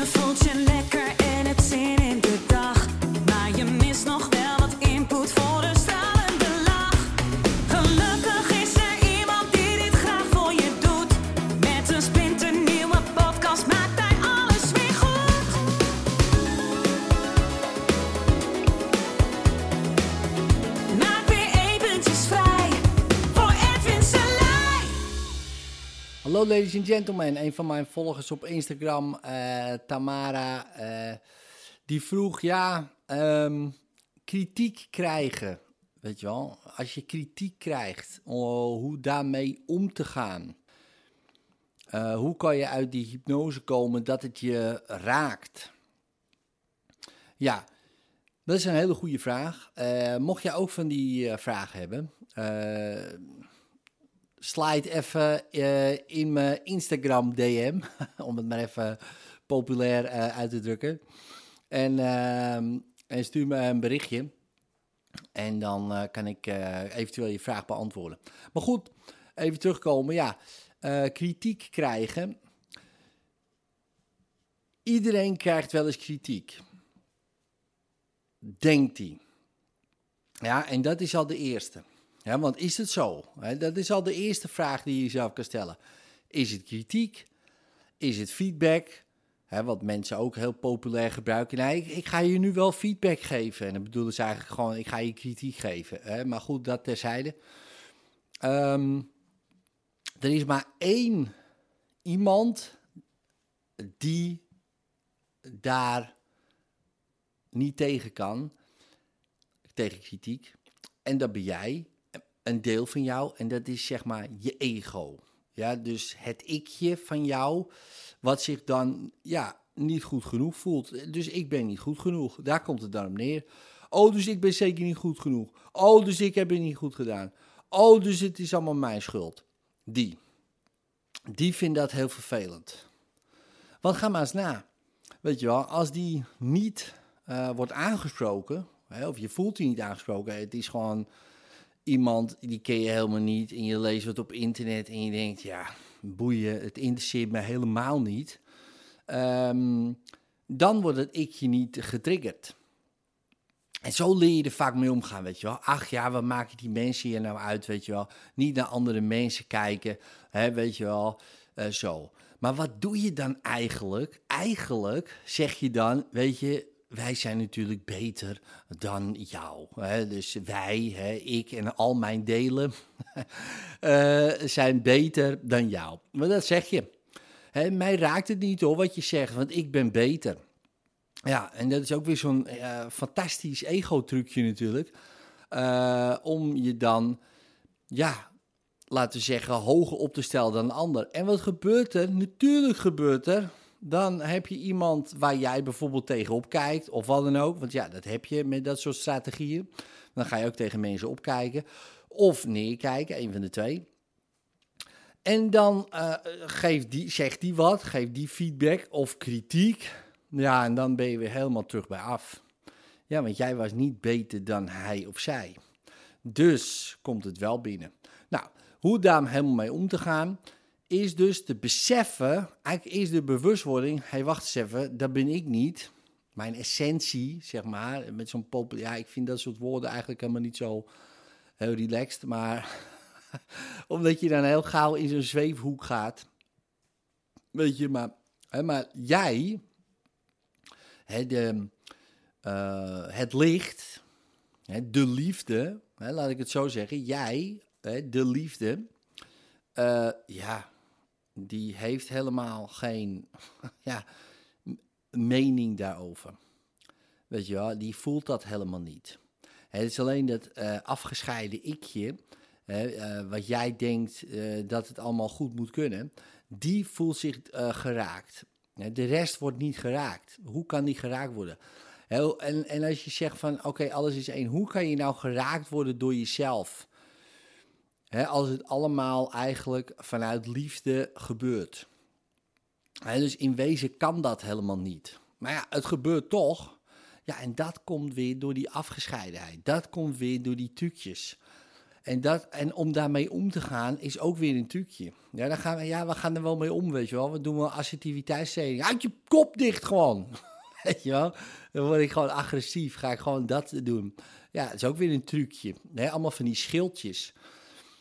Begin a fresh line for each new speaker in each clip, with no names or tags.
Je voelt
Hallo ladies and gentlemen, een van mijn volgers op Instagram, eh, Tamara, eh, die vroeg, ja, ehm, kritiek krijgen, weet je wel, als je kritiek krijgt, oh, hoe daarmee om te gaan. Eh, hoe kan je uit die hypnose komen dat het je raakt? Ja, dat is een hele goede vraag. Mocht jij ook van die vragen hebben, slide even eh, in mijn Instagram DM, om het maar even populair eh, uit te drukken. En, ehm, en stuur me een berichtje. En dan eh, kan ik eventueel je vraag beantwoorden. Maar goed, even terugkomen. Ja, kritiek krijgen. Iedereen krijgt wel eens kritiek. Denkt hij. Ja, en dat is al de eerste. Ja, want is het zo? Dat is al de eerste vraag die je jezelf kan stellen. Is het kritiek? Is het feedback? Wat mensen ook heel populair gebruiken. Nee, ik, ga je nu wel feedback geven. En dat bedoelen ze eigenlijk gewoon, ik ga je kritiek geven. Maar goed, dat terzijde. Ehm, er is maar één iemand die daar niet tegen kan, tegen kritiek. En dat ben jij, een deel van jou, en dat is zeg maar je ego. Ja, dus het ikje van jou, wat zich dan ja, niet goed genoeg voelt. Dus ik ben niet goed genoeg. Daar komt het dan op neer. Oh, dus ik ben zeker niet goed genoeg. Oh, dus ik heb het niet goed gedaan. Oh, dus het is allemaal mijn schuld. Die. Die vindt dat heel vervelend. Want ga maar eens na. Weet je wel, als die niet eh, wordt aangesproken, hè, of je voelt die niet aangesproken, het is gewoon iemand die ken je helemaal niet en je leest wat op internet en je denkt, ja, boeien, het interesseert me helemaal niet. Ehm, dan wordt het ikje niet getriggerd. En zo leer je er vaak mee omgaan, weet je wel. Ach ja, wat maken die mensen hier nou uit, weet je wel. Niet naar andere mensen kijken, hè, weet je wel, eh, zo. Maar wat doe je dan eigenlijk? Eigenlijk zeg je dan, weet je, wij zijn natuurlijk beter dan jou. Hè? Dus wij, hè, ik en al mijn delen, eh, zijn beter dan jou. Maar dat zeg je. Hè, mij raakt het niet hoor, wat je zegt, want ik ben beter. Ja, en dat is ook weer zo'n eh, fantastisch ego-trucje natuurlijk. Eh, om je dan, ja, laten zeggen, hoger op te stellen dan een ander. En wat gebeurt er? Natuurlijk gebeurt er. Dan heb je iemand waar jij bijvoorbeeld tegenop kijkt, of wat dan ook. Want ja, dat heb je met dat soort strategieën. Dan ga je ook tegen mensen opkijken. Of neerkijken, een van de twee. En dan eh, geeft die, zegt die wat, geeft die feedback of kritiek. Ja, en dan ben je weer helemaal terug bij af. Ja, want jij was niet beter dan hij of zij. Dus komt het wel binnen. Nou, hoe daar helemaal mee om te gaan, is dus te beseffen, eigenlijk is de bewustwording, hey, wacht eens even, dat ben ik niet. Mijn essentie, zeg maar, met zo'n populair, ja, ik vind dat soort woorden eigenlijk helemaal niet zo heel relaxed, maar omdat je dan heel gauw in zo'n zweefhoek gaat. Weet je, maar, maar jij, hè, de, eh, het licht, hè, de liefde, laat ik het zo zeggen, jij, de liefde, eh, ja, die heeft helemaal geen ja, mening daarover. Weet je wel, die voelt dat helemaal niet. Het is alleen dat eh, afgescheiden ikje, eh, wat jij denkt eh, dat het allemaal goed moet kunnen, die voelt zich geraakt. De rest wordt niet geraakt. Hoe kan die geraakt worden? En, en als je zegt van, oké, alles is één, hoe kan je nou geraakt worden door jezelf? Als het allemaal eigenlijk vanuit liefde gebeurt. Dus in wezen kan dat helemaal niet. Maar ja, het gebeurt toch. Ja, en dat komt weer door die afgescheidenheid. Dat komt weer door die trucjes. En, dat, en om daarmee om te gaan is ook weer een trucje. Ja, dan gaan we, ja, we gaan er wel mee om, weet je wel. We doen wel assertiviteitstraining. Houd je kop dicht gewoon. weet je wel. Dan word ik gewoon agressief. Ga ik gewoon dat doen. Ja, dat is ook weer een trucje. Allemaal van die schildjes.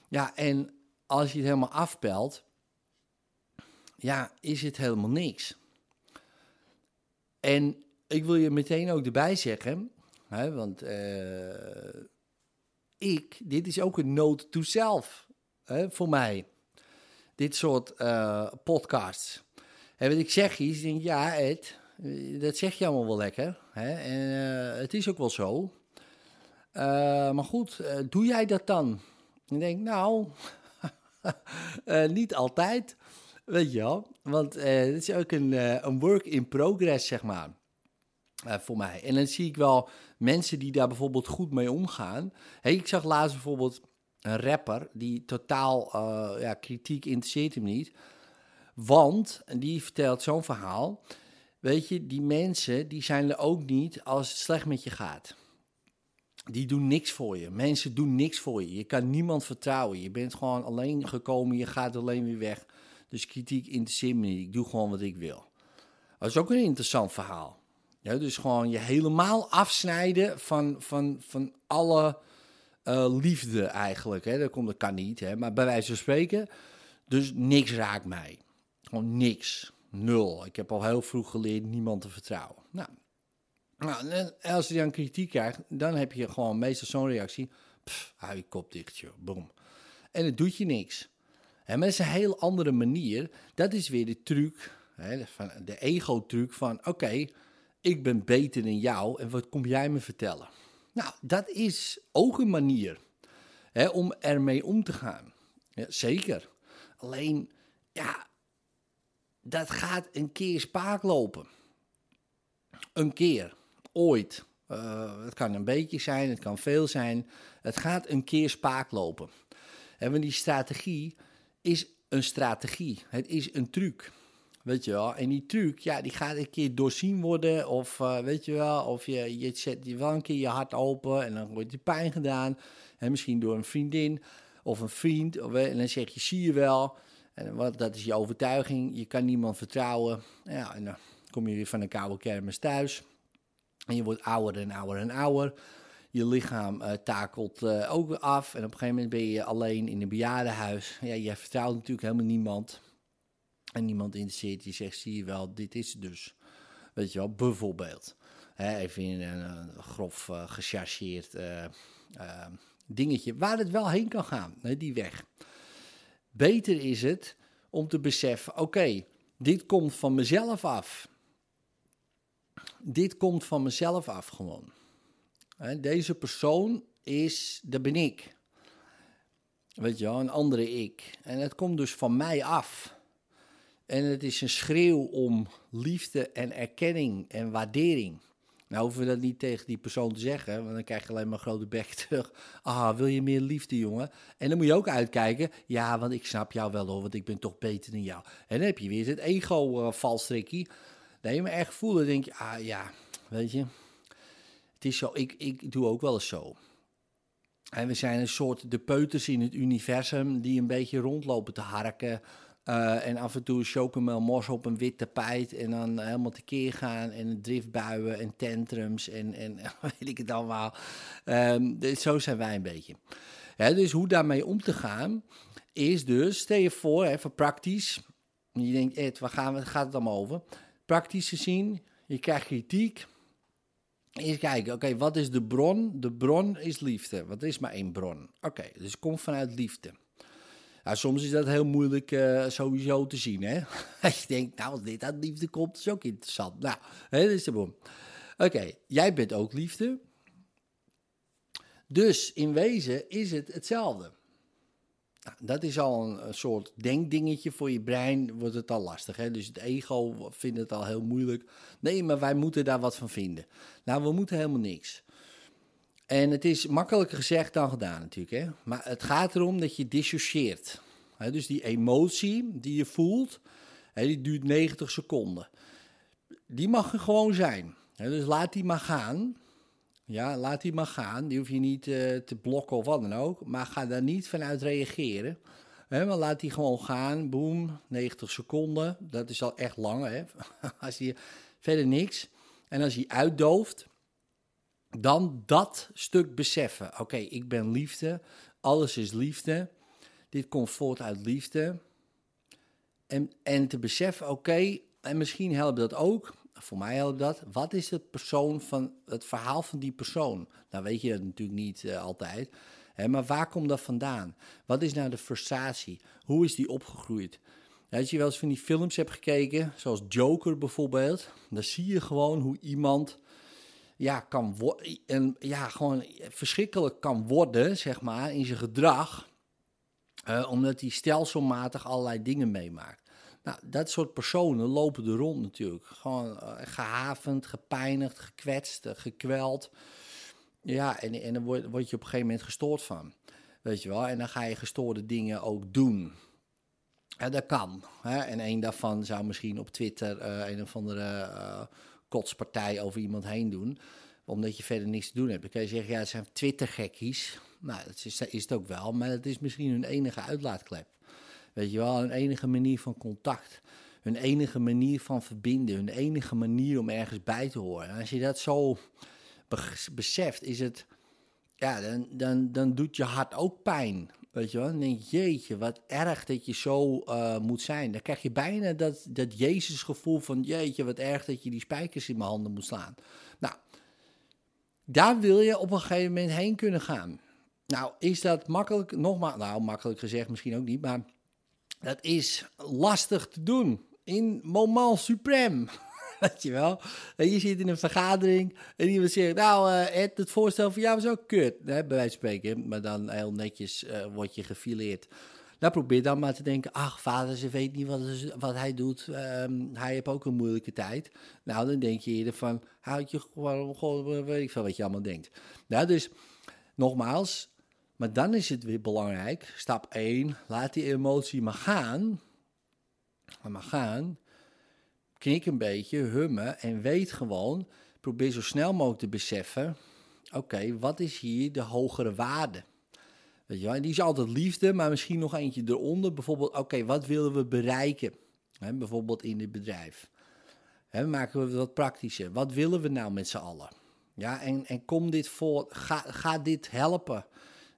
Ja, en als je het helemaal afpelt, ja, is het helemaal niks. En ik wil je meteen ook erbij zeggen, hè, want uh, ik, dit is ook een note to self hè, voor mij. Dit soort uh, podcasts. En ik zeg denk ja Ed, dat zeg je allemaal wel lekker. Hè? En het is ook wel zo. maar goed, doe jij dat dan? Ik denk, nou, niet altijd. Weet je wel? Want uh, het is ook een, uh, een work in progress, zeg maar. Voor mij. En dan zie ik wel mensen die daar bijvoorbeeld goed mee omgaan. Hey, ik zag laatst bijvoorbeeld een rapper die totaal ja, kritiek interesseert hem niet. Want, die vertelt zo'n verhaal. Weet je, die mensen die zijn er ook niet als het slecht met je gaat. Die doen niks voor je. Mensen doen niks voor je. Je kan niemand vertrouwen. Je bent gewoon alleen gekomen, je gaat alleen weer weg. Dus kritiek interesseert me niet. Ik doe gewoon wat ik wil. Dat is ook een interessant verhaal. Dus gewoon je helemaal afsnijden van, van, van alle uh, liefde eigenlijk. Hè. Dat, komt, dat kan niet, hè. maar bij wijze van spreken. Dus niks raakt mij. Gewoon niks. Nul. Ik heb al heel vroeg geleerd niemand te vertrouwen. Nou, nou als je dan kritiek krijgt, dan heb je gewoon meestal zo'n reactie. Pff, hou je kop dicht, joh. Boom. En het doet je niks. En is een heel andere manier. Dat is weer de truc, hè, van de ego-truc van... oké, ik ben beter dan jou en wat kom jij me vertellen? Nou, dat is ook een manier hè, om ermee om te gaan. Ja, zeker. Alleen, ja, dat gaat een keer spaak lopen. Een keer, ooit. Uh, het kan een beetje zijn, het kan veel zijn. Het gaat een keer spaak lopen. En die strategie is een strategie. Het is een truc. Weet je wel? En die truc, ja, die gaat een keer doorzien worden. Of uh, weet je wel, of je, je zet je wel een keer je hart open en dan wordt je pijn gedaan. En misschien door een vriendin of een vriend. Of, en dan zeg je, zie je wel. En wat, dat is je overtuiging. Je kan niemand vertrouwen. Ja, en dan kom je weer van een koude kermis thuis. En je wordt ouder en ouder en ouder je lichaam uh, takelt uh, ook af. En op een gegeven moment ben je alleen in een bejaardenhuis. Ja, je vertrouwt natuurlijk helemaal niemand. En niemand interesseert je, zegt, zie je wel, dit is dus. Weet je wel, bijvoorbeeld. Hè, even in een, grof uh, gechargeerd dingetje. Waar het wel heen kan gaan, die weg. Beter is het om te beseffen, oké, dit komt van mezelf af. Dit komt van mezelf af gewoon. Deze persoon is, dat ben ik. Weet je wel, een andere ik. En het komt dus van mij af. En het is een schreeuw om liefde en erkenning en waardering. Nou hoeven we dat niet tegen die persoon te zeggen, want dan krijg je alleen maar grote bek terug. Ah, wil je meer liefde, jongen? En dan moet je ook uitkijken, ja, want ik snap jou wel hoor, want ik ben toch beter dan jou. En dan heb je weer het ego-valstrikkie. Uh, dat je me echt voelt, denk je, ah ja, weet je, het is zo, ik, ik doe ook wel eens zo. En we zijn een soort de peuters in het universum die een beetje rondlopen te harken. Uh, en af en toe chocomel mos op een wit tapijt. En dan helemaal tekeer gaan. En driftbuien en tantrums. En, en weet ik het allemaal. Um, dus zo zijn wij een beetje. Dus hoe daarmee om te gaan. Is dus, stel je voor, even praktisch. Je denkt, Ed, waar gaan we, gaat het allemaal over? Praktisch gezien, je krijgt kritiek. Eerst kijken, oké, wat is de bron? De bron is liefde. Wat is maar één bron? Oké, dus komt vanuit liefde. Nou, soms is dat heel moeilijk uh, sowieso te zien, hè. Als je denkt, nou, als dit uit liefde komt, is ook interessant. Nou, hè, dat is de bron. Oké, jij bent ook liefde. Dus in wezen is het hetzelfde. Dat is al een, soort denkdingetje voor je brein, wordt het al lastig. Hè? Dus het ego vindt het al heel moeilijk. Nee, maar wij moeten daar wat van vinden. Nou, we moeten helemaal niks. En het is makkelijker gezegd dan gedaan natuurlijk. Hè? Maar het gaat erom dat je dissocieert. Hè? Dus die emotie die je voelt, die duurt 90 seconden. Die mag er gewoon zijn. Hè? Dus laat die maar gaan. Ja, laat die maar gaan. Die hoef je niet eh, te blokken of wat dan ook. Maar ga daar niet vanuit reageren. Maar laat die gewoon gaan. Boom, 90 seconden. Dat is al echt lang, hè. als je verder niks. En als je uitdooft, dan dat stuk beseffen. Oké, ik ben liefde. Alles is liefde. Dit komt voort uit liefde. En, en te beseffen, oké, en misschien helpt dat ook. Voor mij helpt dat. Wat is het persoon van het verhaal van die persoon? Nou weet je dat natuurlijk niet eh, altijd. Hè, maar waar komt dat vandaan? Wat is nou de frustratie? Hoe is die opgegroeid? Als je wel eens van die films hebt gekeken, zoals Joker bijvoorbeeld, dan zie je gewoon hoe iemand ja, kan en ja, gewoon verschrikkelijk kan worden, zeg maar, in zijn gedrag, omdat hij stelselmatig allerlei dingen meemaakt. Nou, dat soort personen lopen er rond natuurlijk. Gewoon uh, gehavend, gepijnigd, gekwetst, uh, gekweld. Ja, en, en dan word, word je op een gegeven moment gestoord van. Weet je wel, en dan ga je gestoorde dingen ook doen. Ja, dat kan. Hè? En een daarvan zou misschien op Twitter uh, een of andere kotspartij over iemand heen doen. Omdat je verder niks te doen hebt. Dan kan je zeggen, ja, het zijn Twitter-gekkies. Nou, dat is, is het ook wel. Maar het is misschien hun enige uitlaatklep. Weet je wel, hun enige manier van contact. Hun enige manier van verbinden. Hun enige manier om ergens bij te horen. En als je dat zo beseft, is het... Ja, dan, dan, dan doet je hart ook pijn. Weet je wel? Dan denk je, jeetje, wat erg dat je zo uh, moet zijn. Dan krijg je bijna dat, dat Jezus gevoel van, jeetje, wat erg dat je die spijkers in mijn handen moet slaan. Nou, daar wil je op een gegeven moment heen kunnen gaan. Nou, is dat makkelijk? Nogmaals, nou, makkelijk gezegd misschien ook niet, maar dat is lastig te doen in moment suprême. Weet je wel? En je zit in een vergadering en iemand zegt, nou uh, Ed, het voorstel van jou was ook kut. Bij wijze van spreken, maar dan heel netjes uh, word je gefileerd. Nou, probeer dan maar te denken, ach vader, ze weet niet wat, wat hij doet. Um, hij heeft ook een moeilijke tijd. Nou, dan denk je eerder van, houd je gewoon weet ik veel wat je allemaal denkt. Nou, dus nogmaals, maar dan is het weer belangrijk, stap 1, laat die emotie maar gaan. Maar gaan knik een beetje, hummen en weet gewoon, probeer zo snel mogelijk te beseffen, oké, wat is hier de hogere waarde? Weet je wel? Die is altijd liefde, maar misschien nog eentje eronder. Bijvoorbeeld, oké, wat willen we bereiken? Bijvoorbeeld in het bedrijf. He, maken we het wat praktischer. Wat willen we nou met z'n allen? Ja, en, en kom dit voor, ga, ga dit helpen?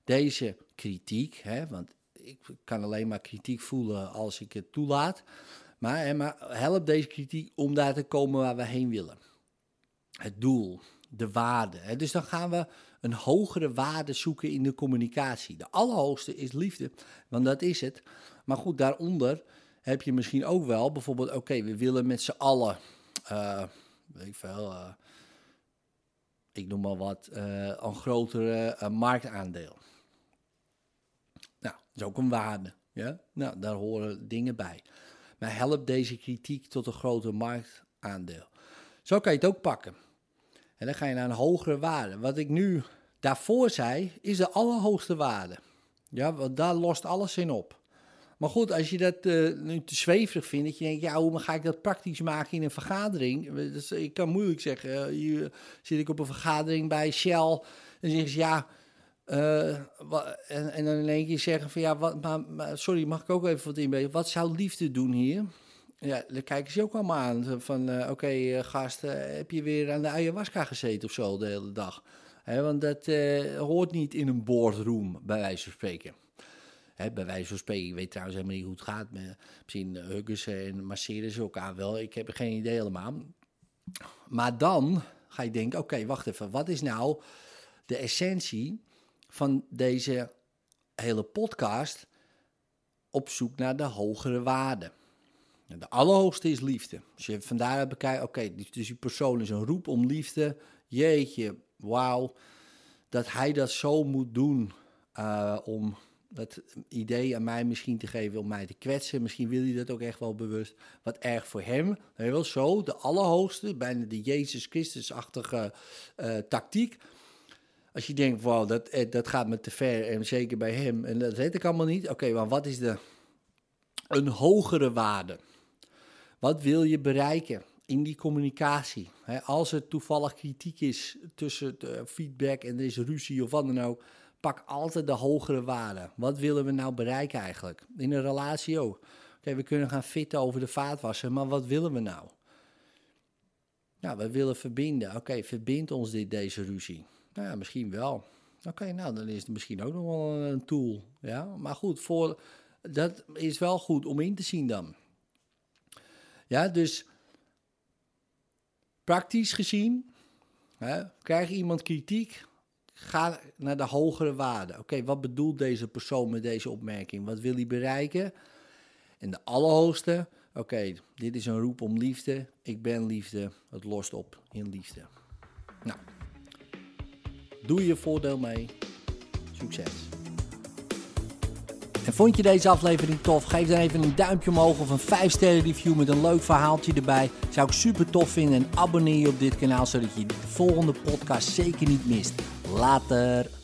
Deze kritiek, hè, want ik kan alleen maar kritiek voelen als ik het toelaat. Maar, hè, help deze kritiek om daar te komen waar we heen willen. Het doel, de waarde. Hè. Dus dan gaan we een hogere waarde zoeken in de communicatie. De allerhoogste is liefde, want dat is het. Maar goed, daaronder heb je misschien ook wel bijvoorbeeld, oké, we willen met z'n allen, uh, weet ik veel, uh, ik noem maar wat, uh, een grotere marktaandeel. Dat is ook een waarde. Ja? Nou, daar horen dingen bij. Maar helpt deze kritiek tot een groter marktaandeel. Zo kan je het ook pakken. En dan ga je naar een hogere waarde. Wat ik nu daarvoor zei, is de allerhoogste waarde. Ja, want daar lost alles in op. Maar goed, als je dat uh, nu te zweverig vindt, dat je denkt, ja, hoe ga ik dat praktisch maken in een vergadering? Dus, ik kan moeilijk zeggen, hier zit ik op een vergadering bij Shell, en zeggen ze, ja, uh, en, dan in één keer zeggen van, ja, sorry, mag ik ook even wat inbrengen? Wat zou liefde doen hier? Ja, dan kijken ze ook allemaal aan. Van, uh, oké, okay, uh, gast, heb je weer aan de ayahuasca gezeten of zo de hele dag? Want dat hoort niet in een boardroom, bij wijze van spreken. Bij wijze van spreken, ik weet trouwens helemaal niet hoe het gaat. Misschien huggen ze en masseren ze elkaar wel. Ik heb geen idee helemaal. Maar dan ga je denken, oké, wacht even. Wat is nou de essentie van deze hele podcast op zoek naar de hogere waarde. De allerhoogste is liefde. Als je van daaruit bekijkt, oké, dus die persoon is een roep om liefde. Jeetje, wauw, dat hij dat zo moet doen uh, om dat idee aan mij misschien te geven om mij te kwetsen. Misschien wil hij dat ook echt wel bewust. Wat erg voor hem. Wil zo, de allerhoogste, bijna de Jezus Christus-achtige uh, tactiek als je denkt, wow, dat, eh, dat gaat me te ver en zeker bij hem, en dat weet ik allemaal niet. Oké, maar wat is de, een hogere waarde? Wat wil je bereiken in die communicatie. Als er toevallig kritiek is tussen de feedback en deze ruzie of wat dan ook, pak altijd de hogere waarde. Wat willen we nou bereiken eigenlijk? In een relatie ook. Oké, we kunnen gaan fitten over de vaatwasser, maar wat willen we nou? Nou, we willen verbinden. Oké, verbindt ons dit, deze ruzie? Nou ja, misschien wel. Oké, nou, dan is het misschien ook nog wel een tool. Ja, maar goed, voor, dat is wel goed om in te zien dan. Ja, dus praktisch gezien, hè, krijg iemand kritiek, ga naar de hogere waarde. Oké, wat bedoelt deze persoon met deze opmerking? Wat wil hij bereiken? En de allerhoogste, oké, dit is een roep om liefde. Ik ben liefde. Het lost op in liefde. Nou, doe je voordeel mee. Succes. En vond je deze aflevering tof? Geef dan even een duimpje omhoog of een 5 sterren review met een leuk verhaaltje erbij. Zou ik super tof vinden en abonneer je op dit kanaal zodat je de volgende podcast zeker niet mist. Later.